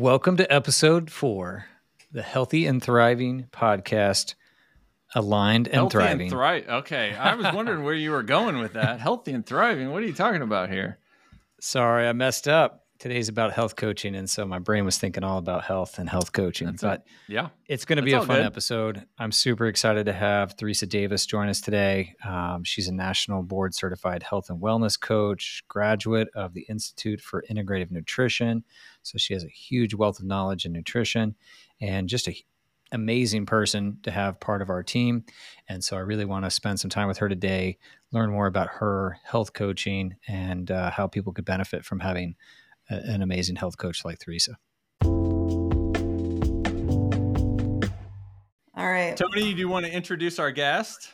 Welcome to episode four, the Healthy and Thriving podcast, aligned and Healthy thriving. and thrive. Okay, I was wondering where you were going with that. Healthy and thriving. What are you talking about here? Sorry, I messed up. Today's about health coaching, and so my brain was thinking all about health and health coaching. That's but Yeah. it's going to be a fun good. episode. I'm super excited to have Theresa Davis join us today. Um, she's a national board certified health and wellness coach, graduate of the Institute for Integrative Nutrition. So she has a huge wealth of knowledge in nutrition and just a amazing person to have part of our team. And so I really want to spend some time with her today, learn more about her health coaching and uh, how people could benefit from having an amazing health coach like Theresa. All right. Tony, do you want to introduce our guest?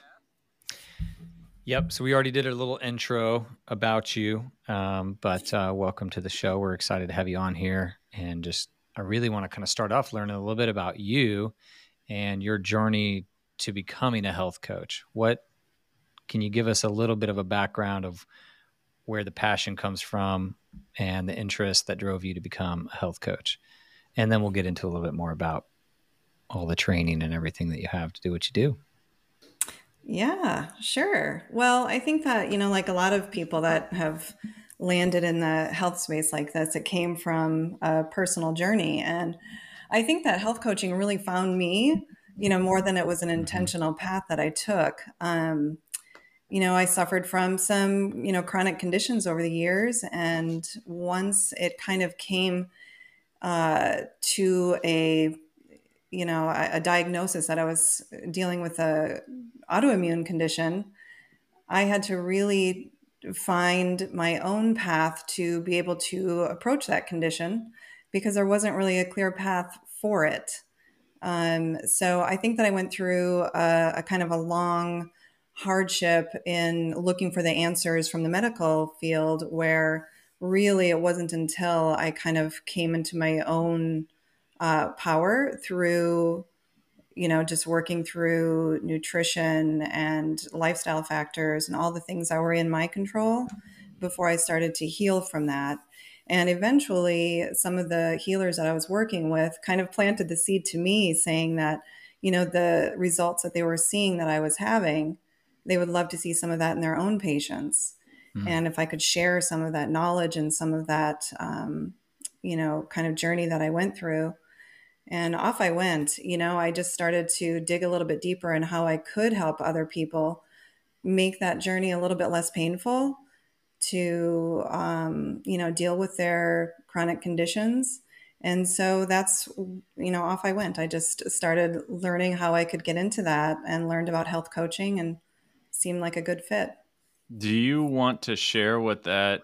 Yep. So we already did a little intro about you, um, but uh, welcome to the show. We're excited to have you on here, and just I really want to kind of start off learning a little bit about you and your journey to becoming a health coach. What can you give us a little bit of a background of where the passion comes from and the interest that drove you to become a health coach, and then we'll get into a little bit more about all the training and everything that you have to do what you do. Yeah, sure. Well, I think that, you know, like a lot of people that have landed in the health space like this, it came from a personal journey. And I think that health coaching really found me, you know, more than it was an intentional path that I took. Um, you know, I suffered from some, you know, chronic conditions over the years. And once it kind of came uh, to a you know a, a diagnosis that i was dealing with a autoimmune condition i had to really find my own path to be able to approach that condition because there wasn't really a clear path for it um, so i think that i went through a, a kind of a long hardship in looking for the answers from the medical field where really it wasn't until i kind of came into my own uh, power through you know just working through nutrition and lifestyle factors and all the things that were in my control before i started to heal from that. And eventually some of the healers that i was working with kind of planted the seed to me saying that you know the results that they were seeing that i was having they would love to see some of that in their own patients Mm. and if i could share some of that knowledge and some of that um, you know kind of journey that i went through and off I went. You know, I just started to dig a little bit deeper in how I could help other people make that journey a little bit less painful to, um, you know, deal with their chronic conditions. And so that's, you know, off I went. I just started learning how I could get into that and learned about health coaching and seemed like a good fit. Do you want to share what that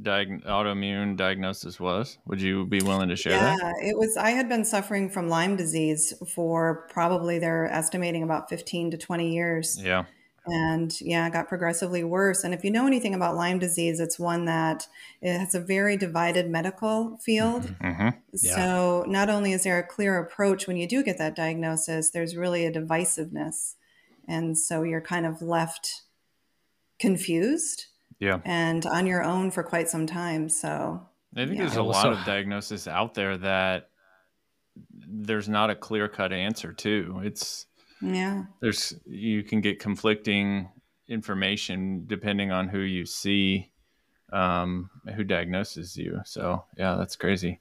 diag- autoimmune diagnosis was? Would you be willing to share yeah, that? it was. I had been suffering from Lyme disease for probably they're estimating about 15 to 20 years. Yeah. and yeah, it got progressively worse. And if you know anything about Lyme disease, it's one that it has a very divided medical field. Mm-hmm. Yeah. So not only is there a clear approach when you do get that diagnosis, there's really a divisiveness, and so you're kind of left confused Yeah. and on your own for quite some time. So I think Yeah. there's a lot of diagnosis out there that there's not a clear cut answer to. It's yeah, there's you can get conflicting information depending on who you see um who diagnoses you so yeah that's crazy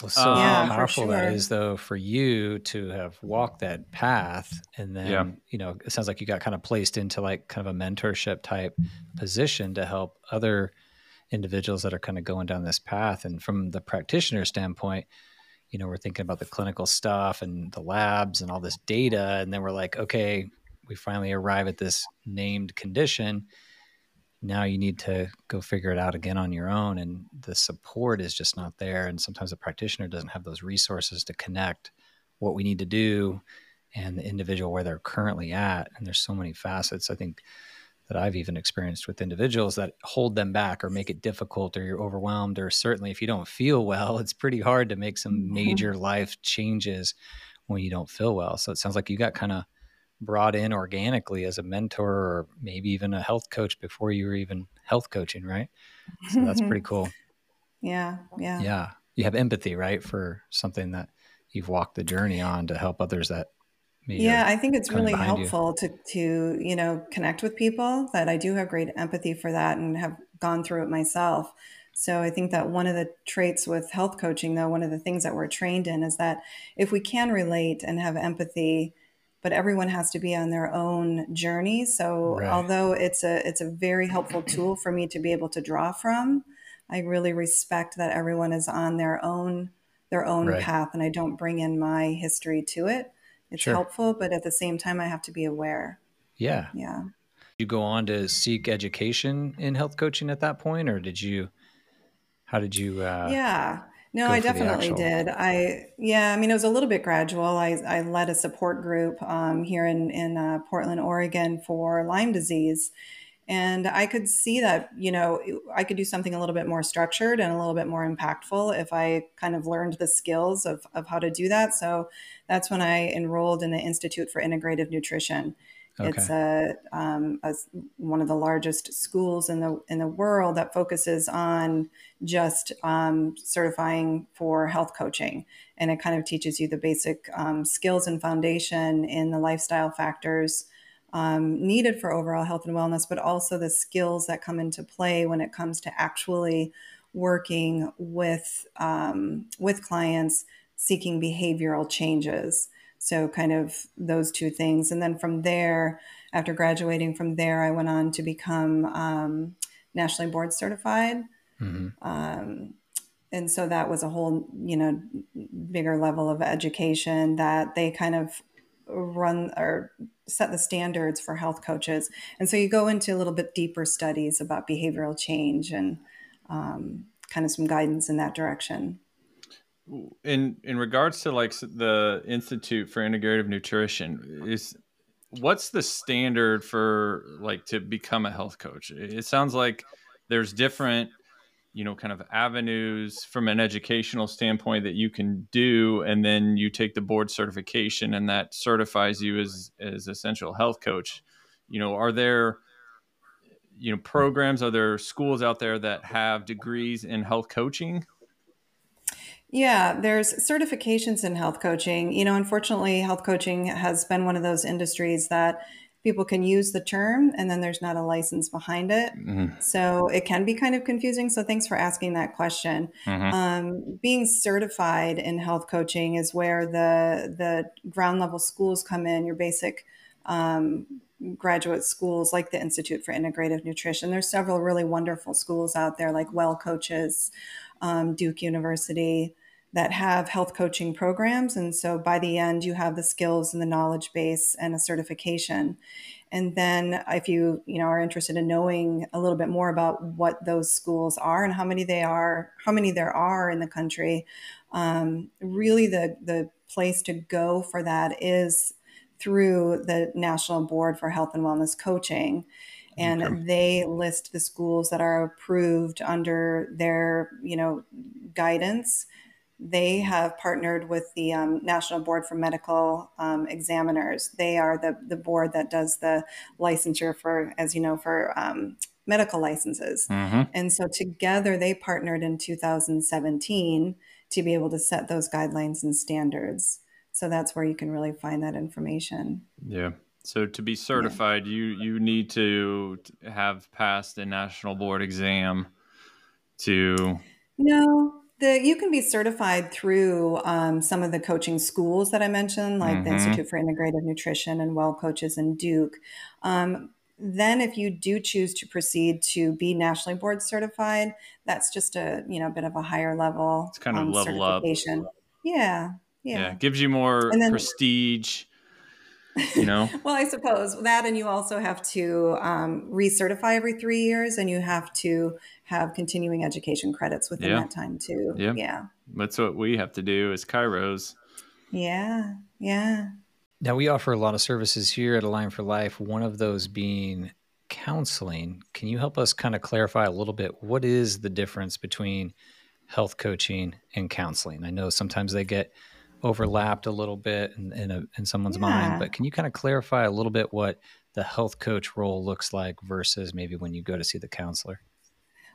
Well, so um, Yeah, powerful that sure. is, though, for you to have walked that path, and then Yeah. you know, it sounds like you got kind of placed into like kind of a mentorship type position to help other individuals that are kind of going down this path. And from the practitioner standpoint, you know, we're thinking about the clinical stuff and the labs and all this data, and then we're like, okay, we finally arrive at this named condition. Now you need to go figure it out again on your own, and the support is just not there. And sometimes the practitioner doesn't have those resources to connect what we need to do and the individual where they're currently at. And there's so many facets. I think that I've even experienced with individuals that hold them back or make it difficult or you're overwhelmed or certainly if you don't feel well it's pretty hard to make some Mhm. major life changes when you don't feel well so it sounds like you got kind of brought in organically as a mentor or maybe even a health coach before you were even health coaching right so that's pretty cool yeah, yeah. yeah you have empathy, right, for something that you've walked the journey on to help others that yeah i think it's really helpful you. to to you know connect with people that i do have great empathy for that and have gone through it myself so i think that one of the traits with health coaching though one of the things that we're trained in is that if we can relate and have empathy but everyone has to be on their own journey so right. although it's a it's a very helpful tool for me to be able to draw from i really respect that everyone is on their own their own right. path and i don't bring in my history to it it's sure. helpful, but at the same time, I have to be aware. Yeah. Yeah. You go on to seek education in health coaching at that point, or did you? How did you? Uh, yeah. No, I definitely did. I yeah, I mean it was a little bit gradual. I, I led a support group um, here in in uh, Portland, Oregon, for Lyme disease, and I could see that, you know, I could do something a little bit more structured and a little bit more impactful if I kind of learned the skills of, of how to do that. So that's when I enrolled in the Institute for Integrative Nutrition. Okay. It's a, um, a, one of the largest schools in the in the world that focuses on just um, certifying for health coaching, and it kind of teaches you the basic um, skills and foundation in the lifestyle factors um, needed for overall health and wellness, but also the skills that come into play when it comes to actually working with um, with clients seeking behavioral changes. So, kind of those two things, and then from there, after graduating from there, I went on to become um, nationally board certified. Mm-hmm. Um, and so that was a whole, you know, bigger level of education that they kind of run or set the standards for health coaches. And so you go into a little bit deeper studies about behavioral change and um, kind of some guidance in that direction. In in regards to like the Institute for Integrative Nutrition, is what's the standard for like to become a health coach? It sounds like there's different you know kind of avenues from an educational standpoint that you can do and then you take the board certification and that certifies you as as essential health coach you know are there you know programs are there schools out there that have degrees in health coaching yeah, there's certifications in health coaching. You know, unfortunately, health coaching has been one of those industries that people can use the term and then there's not a license behind it. Mm-hmm. So it can be kind of confusing. So thanks for asking that question. Mm-hmm. Um, being certified in health coaching is where the the ground level schools come in. Your basic um, graduate schools like the Institute for Integrative Nutrition. There's several really wonderful schools out there like Wellcoaches, um, Duke University that have health coaching programs. And so by the end, you have the skills and the knowledge base and a certification. And then if you, you know, are interested in knowing a little bit more about what those schools are and how many they are, how many there are in the country, um, really the, the place to go for that is through the National Board for Health and Wellness Coaching and okay. they list the schools that are approved under their you know guidance they have partnered with the um, National Board for Medical um, Examiners. They are the, the board that does the licensure for, as you know, for um, medical licenses. Mm-hmm. And so together they partnered in 2017 to be able to set those guidelines and standards. So that's where you can really find that information. Yeah. So to be certified, yeah. you you need to have passed a national board exam to No, the, you can be certified through um, some of the coaching schools that I mentioned, like mm-hmm. the Institute for Integrative Nutrition and Wellcoaches and Duke. Um, then, if you do choose to proceed to be nationally board certified, that's just a you know bit of a higher level. It's kind of um, level up. Yeah, yeah, yeah. Gives you more then, prestige you know well i suppose that and you also have to um, recertify every three years and you have to have continuing education credits within yeah. that time too. Yeah. Yeah. That's what we have to do as chiros. Yeah. Yeah. Now we offer a lot of services here at Align for Life, one of those being counseling. Can you help us kind of clarify a little bit what is the difference between health coaching and counseling? I know sometimes they get overlapped a little bit in, in, a, in someone's yeah. mind, but can you kind of clarify a little bit what the health coach role looks like versus maybe when you go to see the counselor?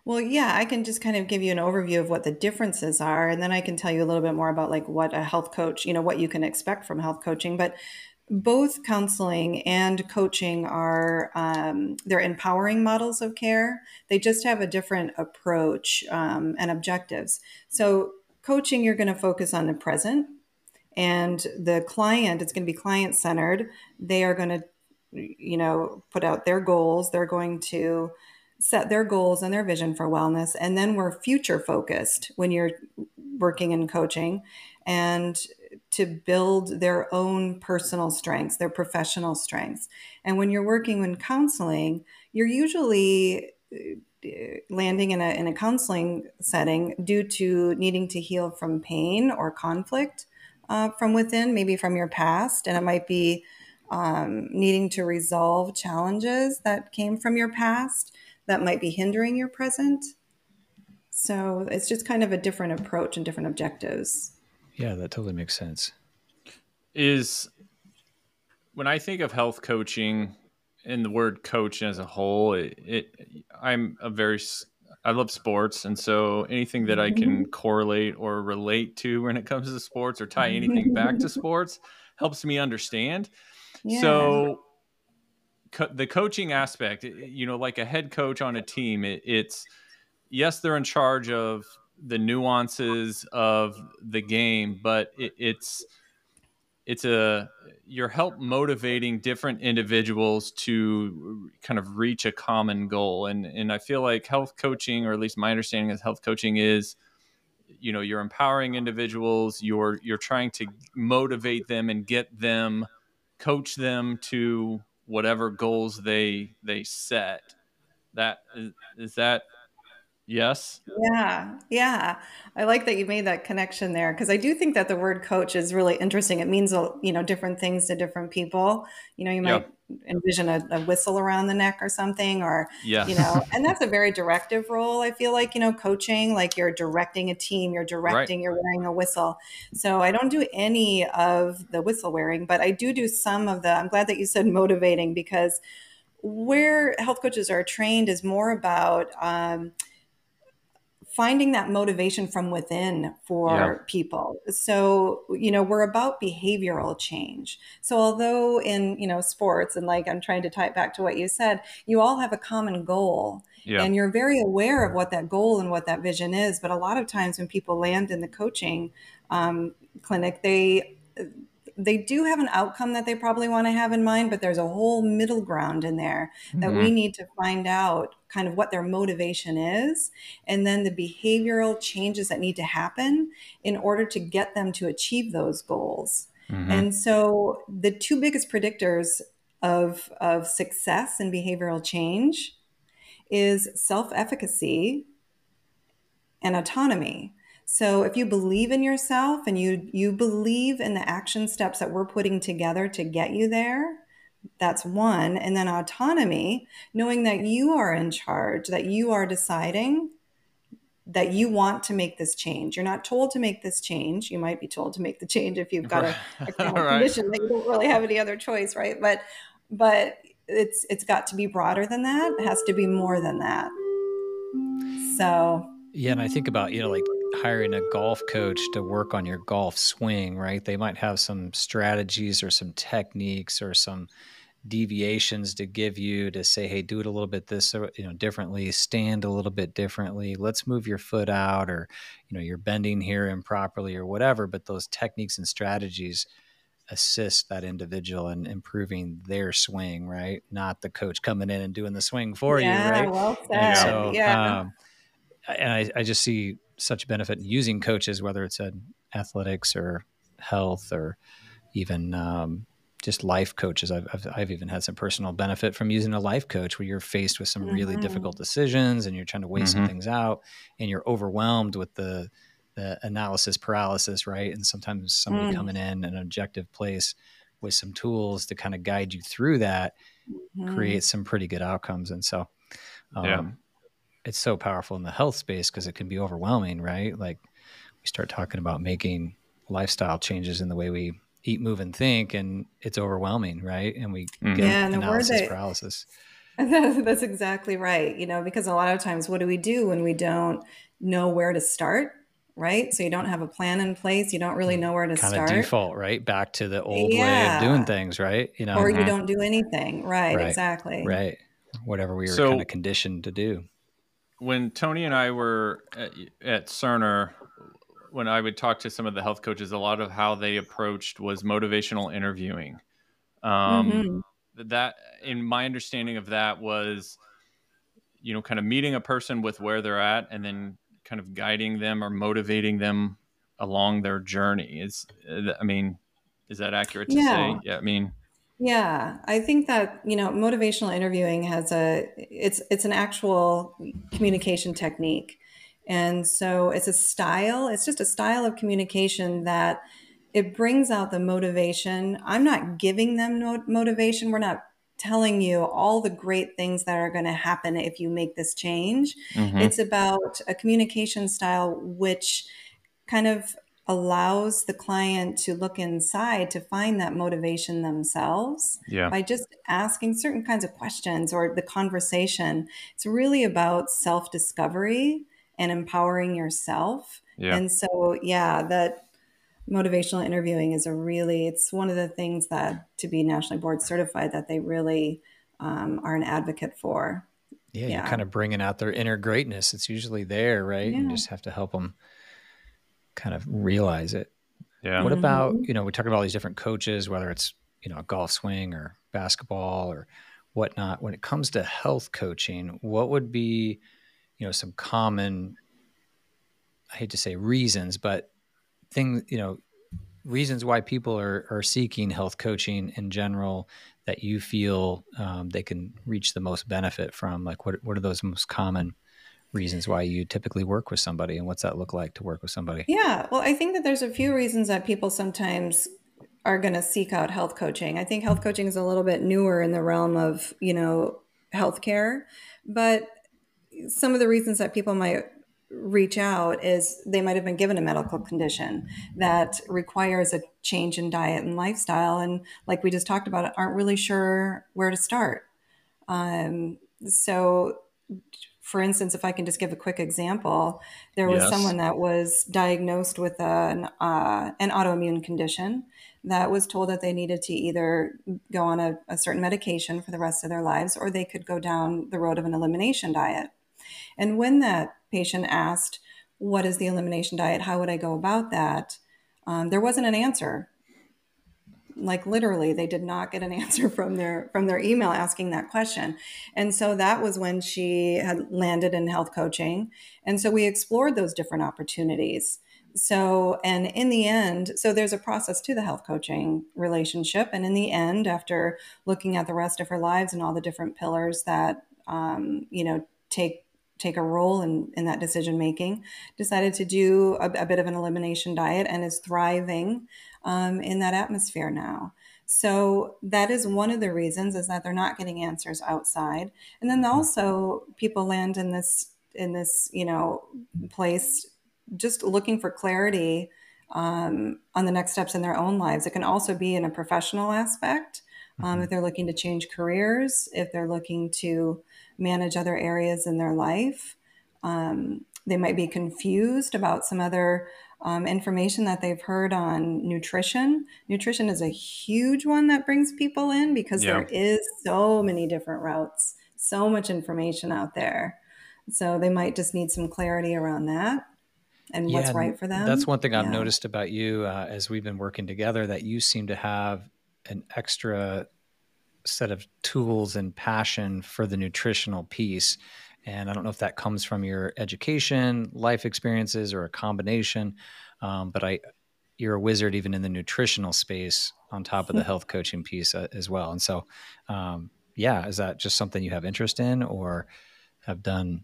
Well, yeah, I can just kind of give you an overview of what the differences are, and then I can tell you a little bit more about like what a health coach, you know, what you can expect from health coaching. But both counseling and coaching are um, they're empowering models of care. They just have a different approach um, and objectives. So, coaching, you're going to focus on the present, and the client. It's going to be client centered. They are going to, you know, put out their goals. They're going to set their goals and their vision for wellness. And then we're future focused when you're working in coaching and to build their own personal strengths, their professional strengths. And when you're working in counseling, you're usually uh, landing in a, in a counseling setting due to needing to heal from pain or conflict uh, from within, maybe from your past. And it might be um, needing to resolve challenges that came from your past that might be hindering your present. So it's just kind of a different approach and different objectives. Yeah, that totally makes sense. Is when I think of health coaching and the word coach as a whole, it, it I'm a very I love sports, and so anything that I can mm-hmm. correlate or relate to when it comes to sports or tie anything back to sports helps me understand. Yeah. So co- the coaching aspect, you know, like a head coach on a team, it, it's yes, they're in charge of the nuances of the game, but it, it's it's a you're help motivating different individuals to kind of reach a common goal. And and I feel like health coaching or at least my understanding of health coaching is you know you're empowering individuals you're you're trying to motivate them and get them coach them to whatever goals they they set. That is, is that yes. Yeah yeah. I like that you made that connection there because i do think that the word coach is really interesting. It means you know different things to different people. You know you might envision a, a, whistle around the neck or something or yeah. you know and that's a very directive role i feel like you know coaching like you're directing a team you're directing right. you're wearing a whistle. So i don't do any of the whistle wearing but i do do some of the i'm glad that you said motivating because where health coaches are trained is more about um, finding that motivation from within for yeah. people so you know we're about behavioral change so although in you know sports and like i'm trying to tie it back to what you said you all have a common goal yeah. and you're very aware of what that goal and what that vision is but a lot of times when people land in the coaching um, clinic they they do have an outcome that they probably want to have in mind, but there's a whole middle ground in there that mm-hmm. we need to find out kind of what their motivation is and then the behavioral changes that need to happen in order to get them to achieve those goals. Mm-hmm. And so the two biggest predictors of, of success and behavioral change is self-efficacy and autonomy. So if you believe in yourself and you you believe in the action steps that we're putting together to get you there, that's one. And then autonomy, knowing that you are in charge, that you are deciding that you want to make this change. You're not told to make this change. You might be told to make the change if you've got a, a right. condition that you don't really have any other choice, right? But but it's it's got to be broader than that. It has to be more than that. So yeah, and I think about you know like hiring a golf coach to work on your golf swing, right? They might have some strategies or some techniques or some deviations to give you to say, hey, do it a little bit this you know differently, stand a little bit differently, let's move your foot out, or you know, you're bending here improperly or whatever. But those techniques and strategies assist that individual in improving their swing, right? Not the coach coming in and doing the swing for yeah, you, right? Well said. So, yeah. Um, and I, I just see such benefit in using coaches, whether it's in athletics or health or even um, just life coaches. I've, I've, I've, even had some personal benefit from using a life coach where you're faced with some mm-hmm. really difficult decisions and you're trying to weigh mm-hmm. some things out and you're overwhelmed with the, the analysis paralysis, right? And sometimes somebody mm. coming in an objective place with some tools to kind of guide you through that mm-hmm. creates some pretty good outcomes. And so, um, yeah it's so powerful in the health space because it can be overwhelming, right? Like we start talking about making lifestyle changes in the way we eat, move, and think, and it's overwhelming, right? And we mm-hmm. get yeah, and analysis that, paralysis. That's exactly right. You know, because a lot of times, what do we do when we don't know where to start? Right. So you don't have a plan in place. You don't really know where to kind start. of default, right? Back to the old way of doing things, right? You know, or you don't do anything. Right. right. Exactly. Right. Whatever we were so, kind of conditioned to do. When Tony and I were at, at Cerner, when I would talk to some of the health coaches, a lot of how they approached was motivational interviewing. Um, mm-hmm that in my understanding of that was you know kind of meeting a person with where they're at and then kind of guiding them or motivating them along their journey is uh, i mean is that accurate to yeah. say yeah i mean yeah i think that you know motivational interviewing has a it's it's an actual communication technique and so it's a style it's just a style of communication that it brings out the motivation. I'm not giving them no motivation. We're not telling you all the great things that are going to happen if you make this change. Mm-hmm. It's about a communication style which kind of allows the client to look inside to find that motivation themselves yeah. by just asking certain kinds of questions or the conversation. It's really about self discovery and empowering yourself. Yeah. And so, yeah, that motivational interviewing is a really it's one of the things that to be nationally board certified that they really um, are an advocate for yeah, yeah, you're kind of bringing out their inner greatness it's usually there right yeah. you just have to help them kind of realize it yeah what about mm-hmm. you know we talk about all these different coaches whether it's you know a golf swing or basketball or whatnot when it comes to health coaching what would be you know some common i hate to say reasons but things, you know, reasons why people are, are seeking health coaching in general that you feel um, they can reach the most benefit from? Like, what, what are those most common reasons why you typically work with somebody and what's that look like to work with somebody? Yeah, well, I think that there's a few mm-hmm. reasons that people sometimes are going to seek out health coaching. I think health mm-hmm. coaching is a little bit newer in the realm of, you know, healthcare, but some of the reasons that people might reach out is they might have been given a medical condition mm-hmm. that requires a change in diet and lifestyle and like we just talked about aren't really sure where to start um, so for instance if i can just give a quick example there was yes. someone that was diagnosed with an, uh, an autoimmune condition that was told that they needed to either go on a, a certain medication for the rest of their lives or they could go down the road of an elimination diet and when that patient asked, What is the elimination diet? How would I go about that? Um, there wasn't an answer. Like literally, they did not get an answer from their from their email asking that question, and so that was when she had landed in health coaching, and so we explored those different opportunities. So, and in the end, so there's a process to the health coaching relationship, and in the end, after looking at the rest of her lives and all the different pillars that um, you know take take a role in, in that decision making, decided to do a, a, bit of an elimination diet and is thriving um, in that atmosphere now. So that is one of the reasons is that they're not getting answers outside. And then also people land in this in this, you know, place just looking for clarity um, on the next steps in their own lives. It can also be in a professional aspect. Um, if mm-hmm. they're looking to change careers, if they're looking to manage other areas in their life. Um, they might be confused about some other um, information that they've heard on nutrition. Nutrition is a huge one that brings people in because yeah. there is so many different routes, so much information out there. So they might just need some clarity around that and yeah, what's right for them. That's one thing I've noticed about you uh, as we've been working together that you seem to have an extra set of tools and passion for the nutritional piece. And I don't know if that comes from your education, life experiences, or a combination. Um, but I, you're a wizard even in the nutritional space on top of the health coaching piece uh, as well. And so, um, yeah, is that just something you have interest in, or have done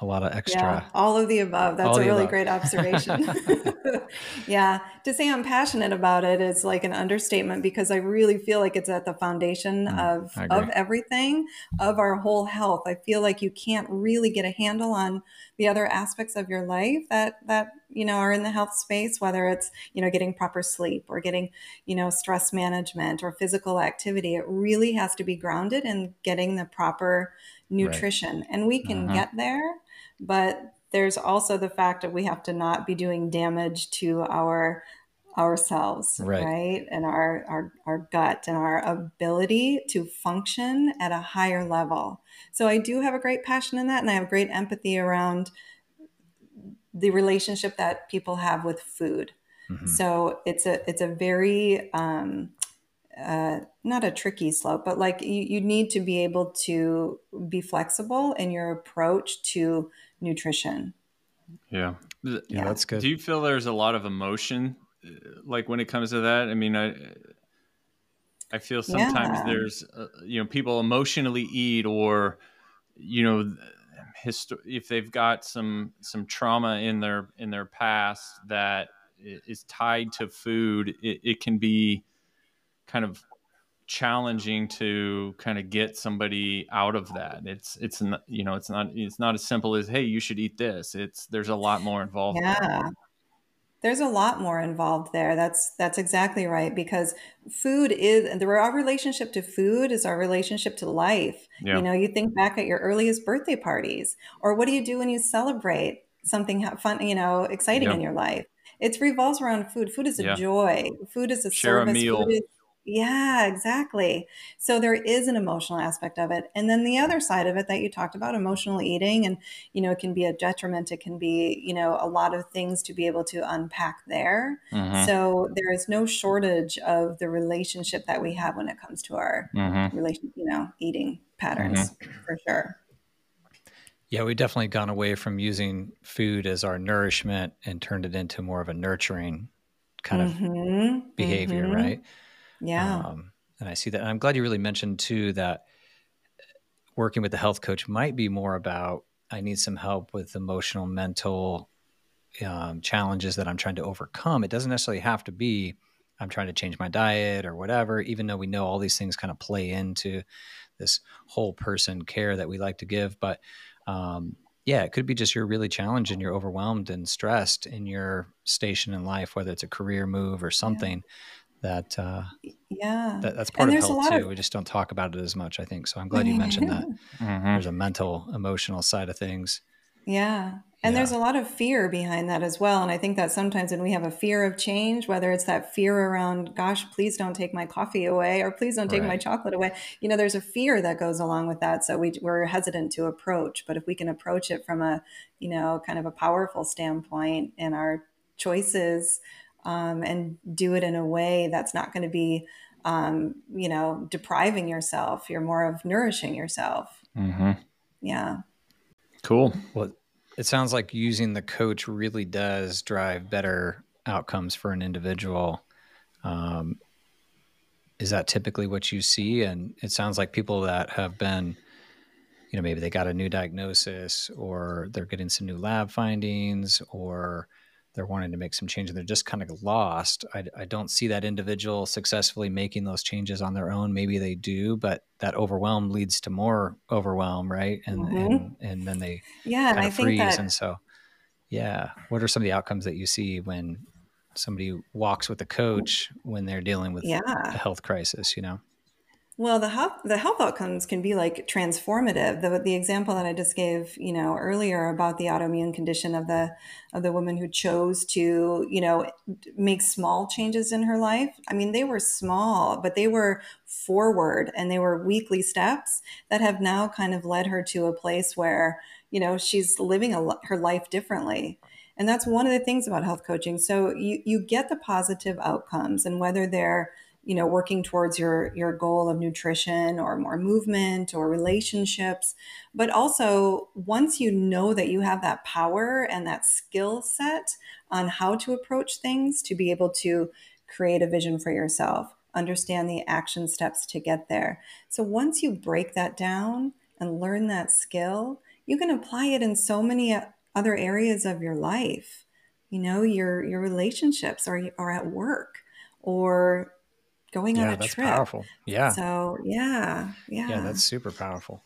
a lot of extra. Yeah, all of the above. That's all a really above. great observation. yeah, to say I'm passionate about it is like an understatement because I really feel like it's at the foundation mm, of of everything, of our whole health. I feel like you can't really get a handle on the other aspects of your life that that you know are in the health space whether it's you know getting proper sleep or getting you know stress management or physical activity it really has to be grounded in getting the proper nutrition right. and we can uh-huh. get there but there's also the fact that we have to not be doing damage to our ourselves right, right? and our, our our gut and our ability to function at a higher level so i do have a great passion in that and i have great empathy around the relationship that people have with food mm-hmm. so it's a it's a very um, uh, not a tricky slope, but like you, you need to be able to be flexible in your approach to nutrition. Yeah. Yeah, that's good. Do you feel there's a lot of emotion uh, like when it comes to that? I mean, I I feel sometimes yeah. there's uh, you know people emotionally eat or you know histo- if they've got some some trauma in their in their past that is tied to food, it, it can be kind of challenging to kind of get somebody out of that. It's it's not you know it's not it's not as simple as hey you should eat this. It's there's a lot more involved. Yeah. There. There's a lot more involved there. That's that's exactly right because food is our relationship to food is our relationship to life. Yeah. You know, you think back at your earliest birthday parties or what do you do when you celebrate something fun, you know, exciting yeah. in your life? It revolves around food. Food is a yeah. joy. Food is a Share service. A meal. Food is, yeah, exactly. So there is an emotional aspect of it. And then the other side of it that you talked about, emotional eating, and, you know, it can be a detriment. It can be, you know, a lot of things to be able to unpack there. Mm-hmm. So there is no shortage of the relationship that we have when it comes to our mm-hmm. relation, you know, eating patterns mm-hmm. for sure. Yeah, we've definitely gone away from using food as our nourishment and turned it into more of a nurturing kind of mm-hmm. behavior, mm-hmm. right? Yeah. Um, and I see that. And I'm glad you really mentioned too that working with the health coach might be more about I need some help with emotional, mental um, challenges that I'm trying to overcome. It doesn't necessarily have to be I'm trying to change my diet or whatever, even though we know all these things kind of play into this whole person care that we like to give. But um, yeah, it could be just you're really challenged and you're overwhelmed and stressed in your station in life, whether it's a career move or something. Yeah that uh, yeah that, that's part of health too of... we just don't talk about it as much i think so i'm glad you mentioned that mm-hmm. there's a mental emotional side of things yeah and yeah. there's a lot of fear behind that as well and i think that sometimes when we have a fear of change whether it's that fear around gosh please don't take my coffee away or please don't take right. my chocolate away you know there's a fear that goes along with that so we, we're hesitant to approach but if we can approach it from a you know kind of a powerful standpoint in our choices um, and do it in a way that's not going to be, um, you know, depriving yourself. You're more of nourishing yourself. Mm-hmm. Yeah. Cool. Well, it sounds like using the coach really does drive better outcomes for an individual. Um, is that typically what you see? And it sounds like people that have been, you know, maybe they got a new diagnosis or they're getting some new lab findings or they're wanting to make some change and they're just kind of lost. I, I, don't see that individual successfully making those changes on their own. Maybe they do, but that overwhelm leads to more overwhelm, right? And mm-hmm. and, and then they yeah, kind of freeze. That... And so, yeah, what are some of the outcomes that you see when somebody walks with a coach when they're dealing with yeah. a health crisis? You know. Well, the health the health outcomes can be like transformative. The the example that I just gave, you know, earlier about the autoimmune condition of the of the woman who chose to, you know, make small changes in her life. I mean, they were small, but they were forward and they were weekly steps that have now kind of led her to a place where, you know, she's living a, her life differently. And that's one of the things about health coaching. So you you get the positive outcomes and whether they're you know working towards your your goal of nutrition or more movement or relationships but also once you know that you have that power and that skill set on how to approach things to be able to create a vision for yourself understand the action steps to get there so once you break that down and learn that skill you can apply it in so many uh, other areas of your life. You know, your your relationships or or at work or going yeah, on a that's trip. powerful. Yeah. So yeah, yeah. Yeah, that's super powerful.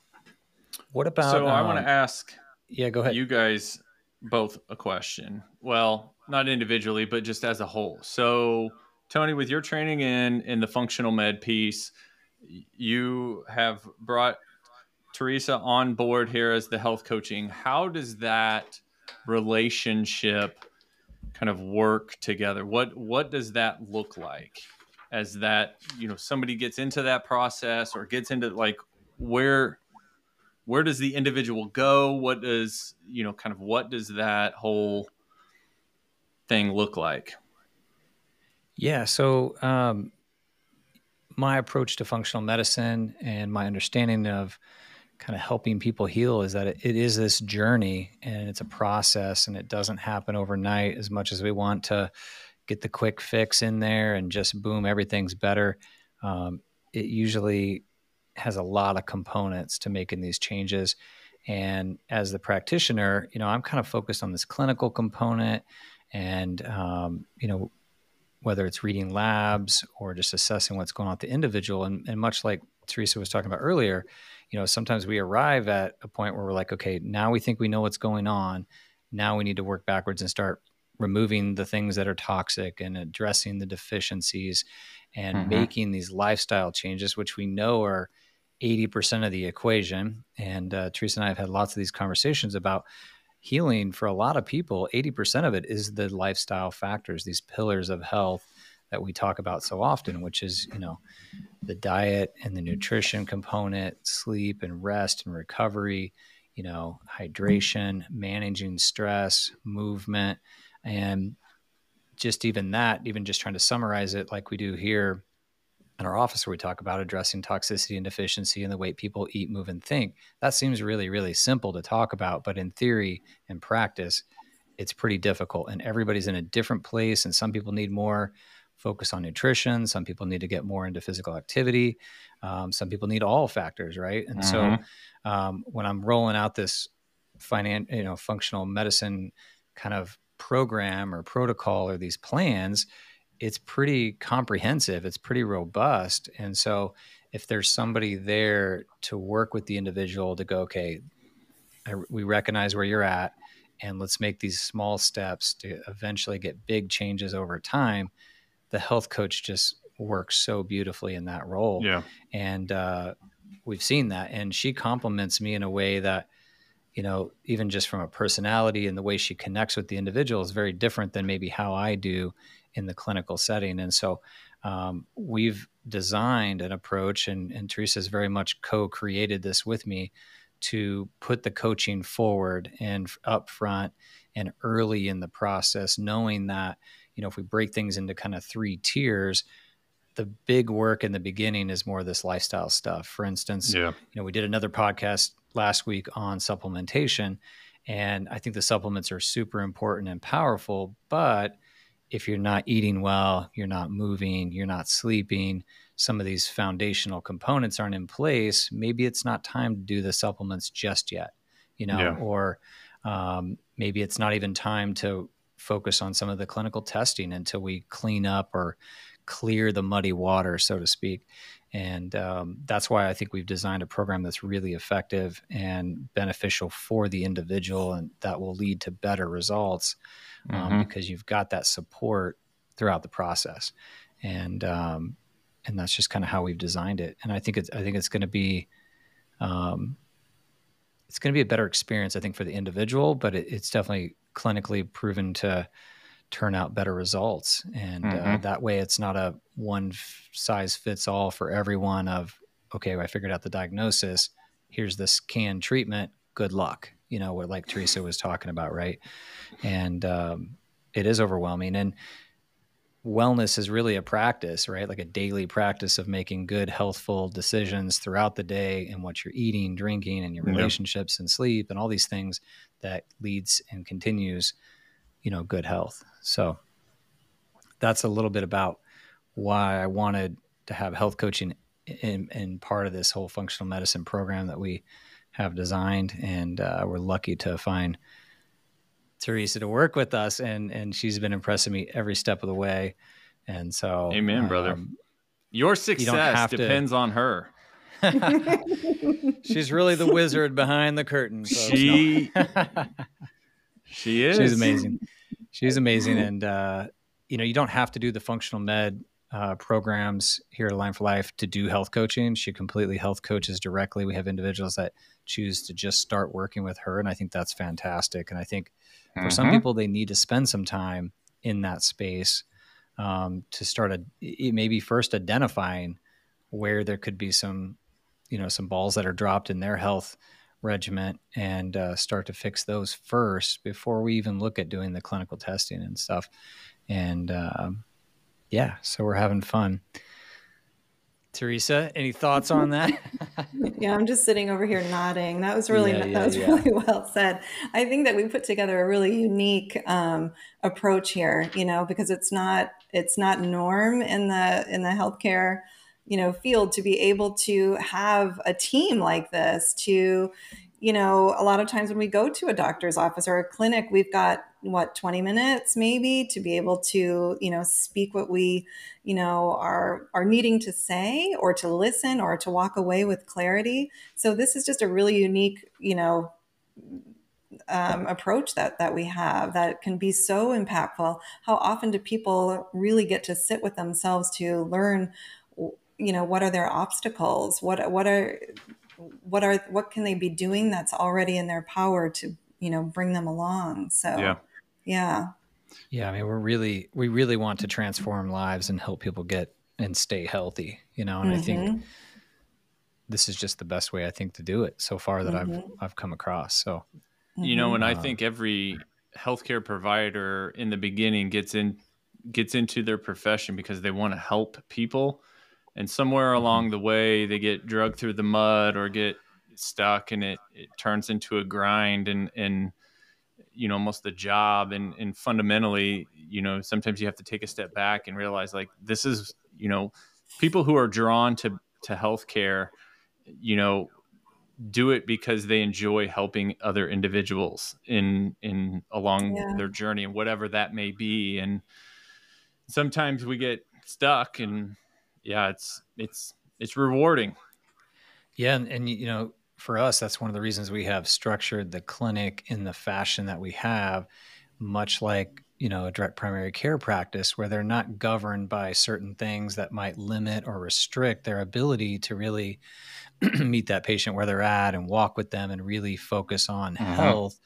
What about so I want um, to ask Yeah, go ahead. you guys both a question. Well, not individually, but just as a whole. So, Tony, with your training in in the functional med piece, you have brought Theresa on board here as the health coaching. How does that relationship kind of work together? What what does that look like? As that, you know, somebody gets into that process or gets into like where where does the individual go what does you know kind of what does that whole thing look like Yeah. So, um, my approach to functional medicine and my understanding of kind of helping people heal is that it, it is this journey and it's a process and it doesn't happen overnight as much as we want to get the quick fix in there and just boom, everything's better. Um, it usually has a lot of components to making these changes. And as the practitioner, you know, I'm kind of focused on this clinical component and, um, you know, whether it's reading labs or just assessing what's going on with the individual. And, and much like Theresa was talking about earlier, you know, sometimes we arrive at a point where we're like, okay, now we think we know what's going on. Now we need to work backwards and start removing the things that are toxic and addressing the deficiencies and Mhm. making these lifestyle changes, which we know are 80% of the equation. And uh, Theresa and I have had lots of these conversations about healing for a lot of people. 80% of it is the lifestyle factors, these pillars of health that we talk about so often, which is, you know, the diet and the nutrition component, sleep and rest and recovery, you know, hydration, managing stress, movement, and just even that, even just trying to summarize it like we do here in our office where we talk about addressing toxicity and deficiency and the way people eat, move, and think. That seems really, really simple to talk about, but in theory and practice, it's pretty difficult. And everybody's in a different place. And some people need more focus on nutrition. Some people need to get more into physical activity. Um, some people need all factors, right? And so Mhm. um, when I'm rolling out this finan- you know, functional medicine kind of program or protocol or these plans, it's pretty comprehensive. It's pretty robust. And so if there's somebody there to work with the individual to go, okay, I, we recognize where you're at, and let's make these small steps to eventually get big changes over time. The health coach just works so beautifully in that role yeah and uh, we've seen that and she compliments me in a way that you know even just from a personality and the way she connects with the individual is very different than maybe how i do in the clinical setting and so um, we've designed an approach and, and theresa's very much co-created this with me to put the coaching forward and up front and early in the process knowing that you know if we break things into kind of three tiers the big work in the beginning is more of this lifestyle stuff. For instance, yeah you know, we did another podcast last week on supplementation, and I think the supplements are super important and powerful. But if you're not eating well, you're not moving, you're not sleeping, some of these foundational components aren't in place, maybe it's not time to do the supplements just yet, you know, Yeah. or um, maybe it's not even time to focus on some of the clinical testing until we clean up or clear the muddy water, so to speak. And um, that's why I think we've designed a program that's really effective and beneficial for the individual, and that will lead to better results um, Mhm. because you've got that support throughout the process. And um, and that's just kind of how we've designed it. And I think it's I think it's going to be um, it's going to be a better experience, I think, for the individual, but it, it's definitely clinically proven to turn out better results. And uh, Mhm. that way, it's not a one size fits all for everyone. Of okay, I figured out the diagnosis. Here's this canned treatment. Good luck. You know what, like Theresa was talking about, right? And um, it is overwhelming. And wellness is really a practice, right? Like a daily practice of making good, healthful decisions throughout the day and what you're eating, drinking, and your Yeah. relationships and sleep and all these things that leads and continues, you know, good health. So that's a little bit about why I wanted to have health coaching in, in part of this whole functional medicine program that we have designed, and uh, we're lucky to find Theresa to work with us, and and she's been impressing me every step of the way. And so, amen, um, brother. Your success you depends to, on her. she's really the wizard behind the curtain. She, she is. She's amazing. She's amazing, and uh, you know, you don't have to do the functional med uh, programs here at Align for Life to do health coaching. She completely health coaches directly. We have individuals that choose to just start working with her, and I think that's fantastic. And I think for mm-hmm. some people, they need to spend some time in that space um, to start a, maybe first identifying where there could be some, you know, some balls that are dropped in their health regiment and uh, start to fix those first before we even look at doing the clinical testing and stuff. And uh, yeah, so we're having fun. Theresa, any thoughts on that? yeah, I'm just sitting over here nodding. That was really yeah, yeah, that was yeah. really well said. I think that we put together a really unique um, approach here, you know, because it's not it's not norm in the in the healthcare you know field to be able to have a team like this to you know, a lot of times when we go to a doctor's office or a clinic, we've got what 20 minutes maybe to be able to, you know, speak what we, you know, are are needing to say or to listen or to walk away with clarity. So this is just a really unique, you know, um, approach that that we have that can be so impactful. How often do people really get to sit with themselves to learn, you know, what are their obstacles? What what are what are what can they be doing that's already in their power to you know bring them along so yeah yeah yeah i mean we're really we really want to transform lives and help people get and stay healthy you know and mm-hmm. i think mm-hmm. this is just the best way i think to do it so far that mm-hmm. i've i've come across so you know and i mm-hmm. think every healthcare provider in the beginning gets in gets into their profession because they want to help people and somewhere mm-hmm. along the way they get drugged through the mud or get stuck and it, it turns into a grind and and you know almost the job and and fundamentally you know sometimes you have to take a step back and realize like this is you know people who are drawn to to healthcare you know do it because they enjoy helping other individuals in in along yeah. their journey and whatever that may be and sometimes we get stuck and yeah, it's it's it's rewarding. Yeah, and, and you know, for us, that's one of the reasons we have structured the clinic in the fashion that we have, much like you know a direct primary care practice where they're not governed by certain things that might limit or restrict their ability to really meet that patient where they're at and walk with them and really focus on mm-hmm. health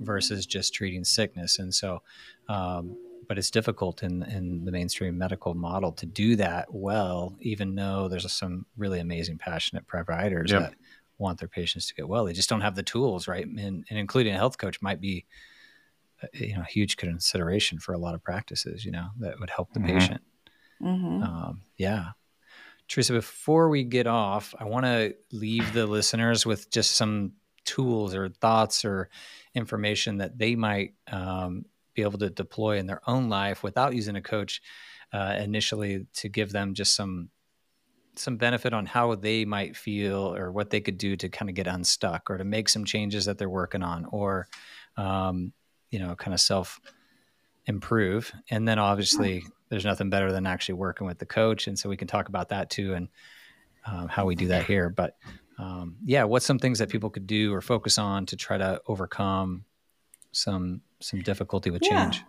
versus just treating sickness and so um, but it's difficult in in the mainstream medical model to do that well, even though there's some really amazing, passionate providers yep. that want their patients to get well. They just don't have the tools, right? And, and including a health coach might be, uh, you know, a huge consideration for a lot of practices. You know, that would help the mm-hmm. patient. Mm-hmm. Um, yeah. Theresa, before we get off, I want to leave the listeners with just some tools or thoughts or information that they might um, be able to deploy in their own life without using a coach uh, initially to give them just some some benefit on how they might feel or what they could do to kind of get unstuck or to make some changes that they're working on or um, you know kind of self improve and then obviously there's nothing better than actually working with the coach. And so we can talk about that too and um, how we do that here. But um, yeah what's some things that people could do or focus on to try to overcome some some difficulty with change.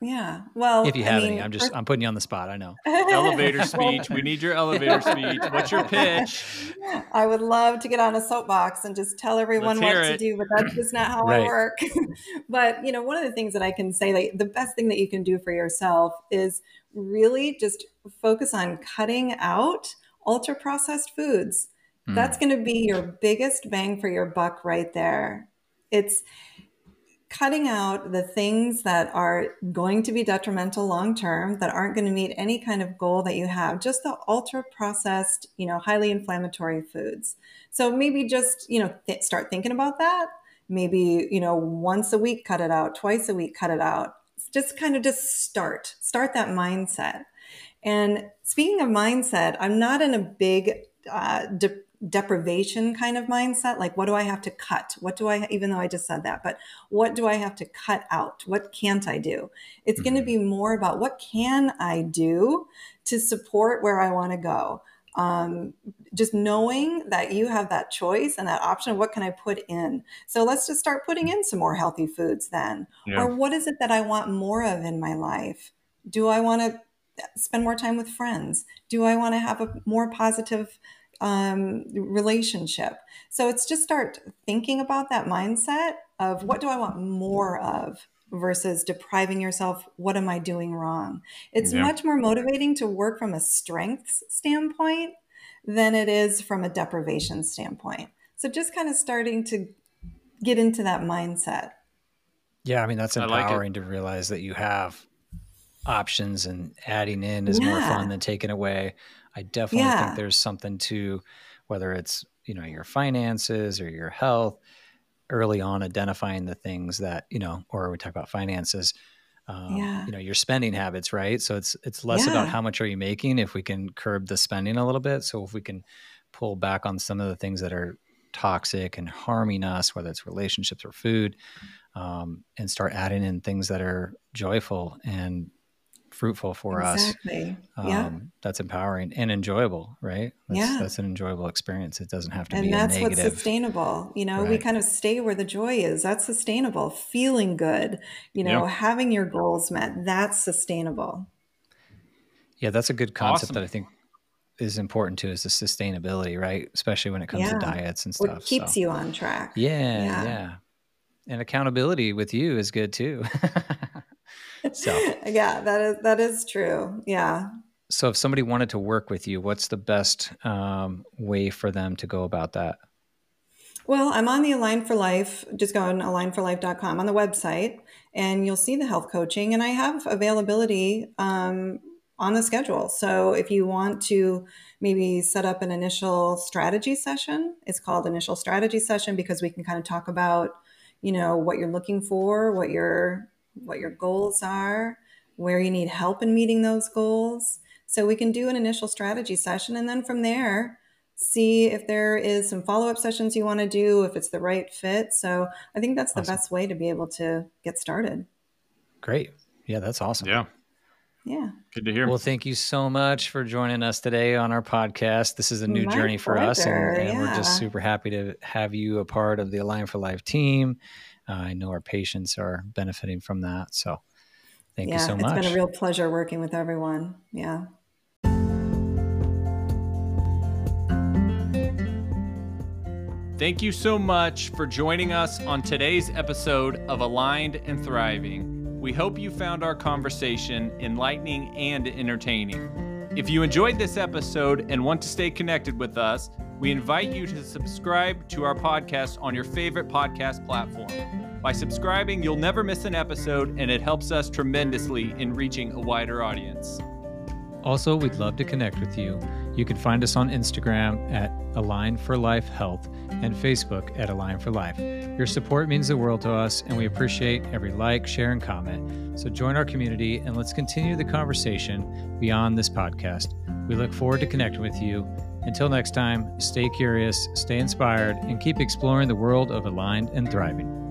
Yeah. Well, if you have I mean, any, I'm just I'm putting you on the spot. I know. elevator speech. We need your elevator speech. What's your pitch? I would love to get on a soapbox and just tell everyone what it. to do, but that's just not how right. I work. but you know, one of the things that I can say, like the best thing that you can do for yourself is really just focus on cutting out ultra processed foods. Mm. That's going to be your biggest bang for your buck right there. It's cutting out the things that are going to be detrimental long term that aren't going to meet any kind of goal that you have just the ultra processed you know highly inflammatory foods. So maybe just you know th- start thinking about that. Maybe you know once a week cut it out. Twice a week cut it out. Just kind of just start. Start that mindset. And speaking of mindset i'm not in a big uh, deprivation kind of mindset like what do i have to cut? What do i even though i just said that but what do i have to cut out? What can't i do? It's mm-hmm. going to be more about what can i do to support where i want to go. Um, just knowing that you have that choice and that option what can i put in. So let's just start putting in some more healthy foods then. Yeah. or what is it that i want more of in my life? Do i want to spend more time with friends? Do i want to have a more positive um, relationship. So it's just start thinking about that mindset of what do I want more of versus depriving yourself. What am I doing wrong? It's yeah. much more motivating to work from a strengths standpoint than it is from a deprivation standpoint. So just kind of starting to get into that mindset. Yeah, I mean that's empowering like to realize that you have options and adding in is yeah. more fun than taking away. I definitely yeah. think there's something to whether it's, you know, your finances or your health, early on identifying the things that, you know, or we talk about finances, um, yeah. you know, your spending habits, right? So it's it's less yeah. about how much are you making if we can curb the spending a little bit. So if we can pull back on some of the things that are toxic and harming us, whether it's relationships or food, um, and start adding in things that are joyful and fruitful for exactly. us. Um, yeah. That's empowering and enjoyable, right? That's, yeah. That's an enjoyable experience. It doesn't have to and be And that's what's sustainable. You know, right. we kind of stay where the joy is. That's sustainable. Feeling good, you know, yep. having your goals met, that's sustainable. Yeah, that's a good concept awesome. that I think is important too is the sustainability, right? Especially when it comes yeah. to diets and stuff. What keeps so. you on track. Yeah, yeah. Yeah. And accountability with you is good too. So yeah, that is that is true. Yeah. So if somebody wanted to work with you, what's the best um, way for them to go about that? Well, I'm on the Align for Life. Just go on alignforlife.com on the website, and you'll see the health coaching. And I have availability um, on the schedule. So if you want to maybe set up an initial strategy session, it's called initial strategy session because we can kind of talk about, you know, what you're looking for, what you're what your goals are, where you need help in meeting those goals. So we can do an initial strategy session and then from there, see if there is some follow-up sessions you want to do, if it's the right fit. So I think that's the awesome. best way to be able to get started. Great. Yeah, that's awesome. Yeah. Yeah. Good to hear. Well, thank you so much for joining us today on our podcast. This is a new My journey for pleasure. us, and, and yeah. we're just super happy to have you a part of the Align for Life team uh, I know our patients are benefiting from that. So thank yeah, you so much. It's been a real pleasure working with everyone. Yeah. Thank you so much for joining us on today's episode of Aligned and Thriving. We hope you found our conversation enlightening and entertaining. If you enjoyed this episode and want to stay connected with us, we invite you to subscribe to our podcast on your favorite podcast platform. By subscribing, you'll never miss an episode, and it helps us tremendously in reaching a wider audience. Also, we'd love to connect with you. You can find us on Instagram at Align for Life Health and Facebook at Align for Life. Your support means the world to us, and we appreciate every like, share, and comment. So join our community and let's continue the conversation beyond this podcast. We look forward to connecting with you until next time, stay curious, stay inspired, and keep exploring the world of aligned and thriving.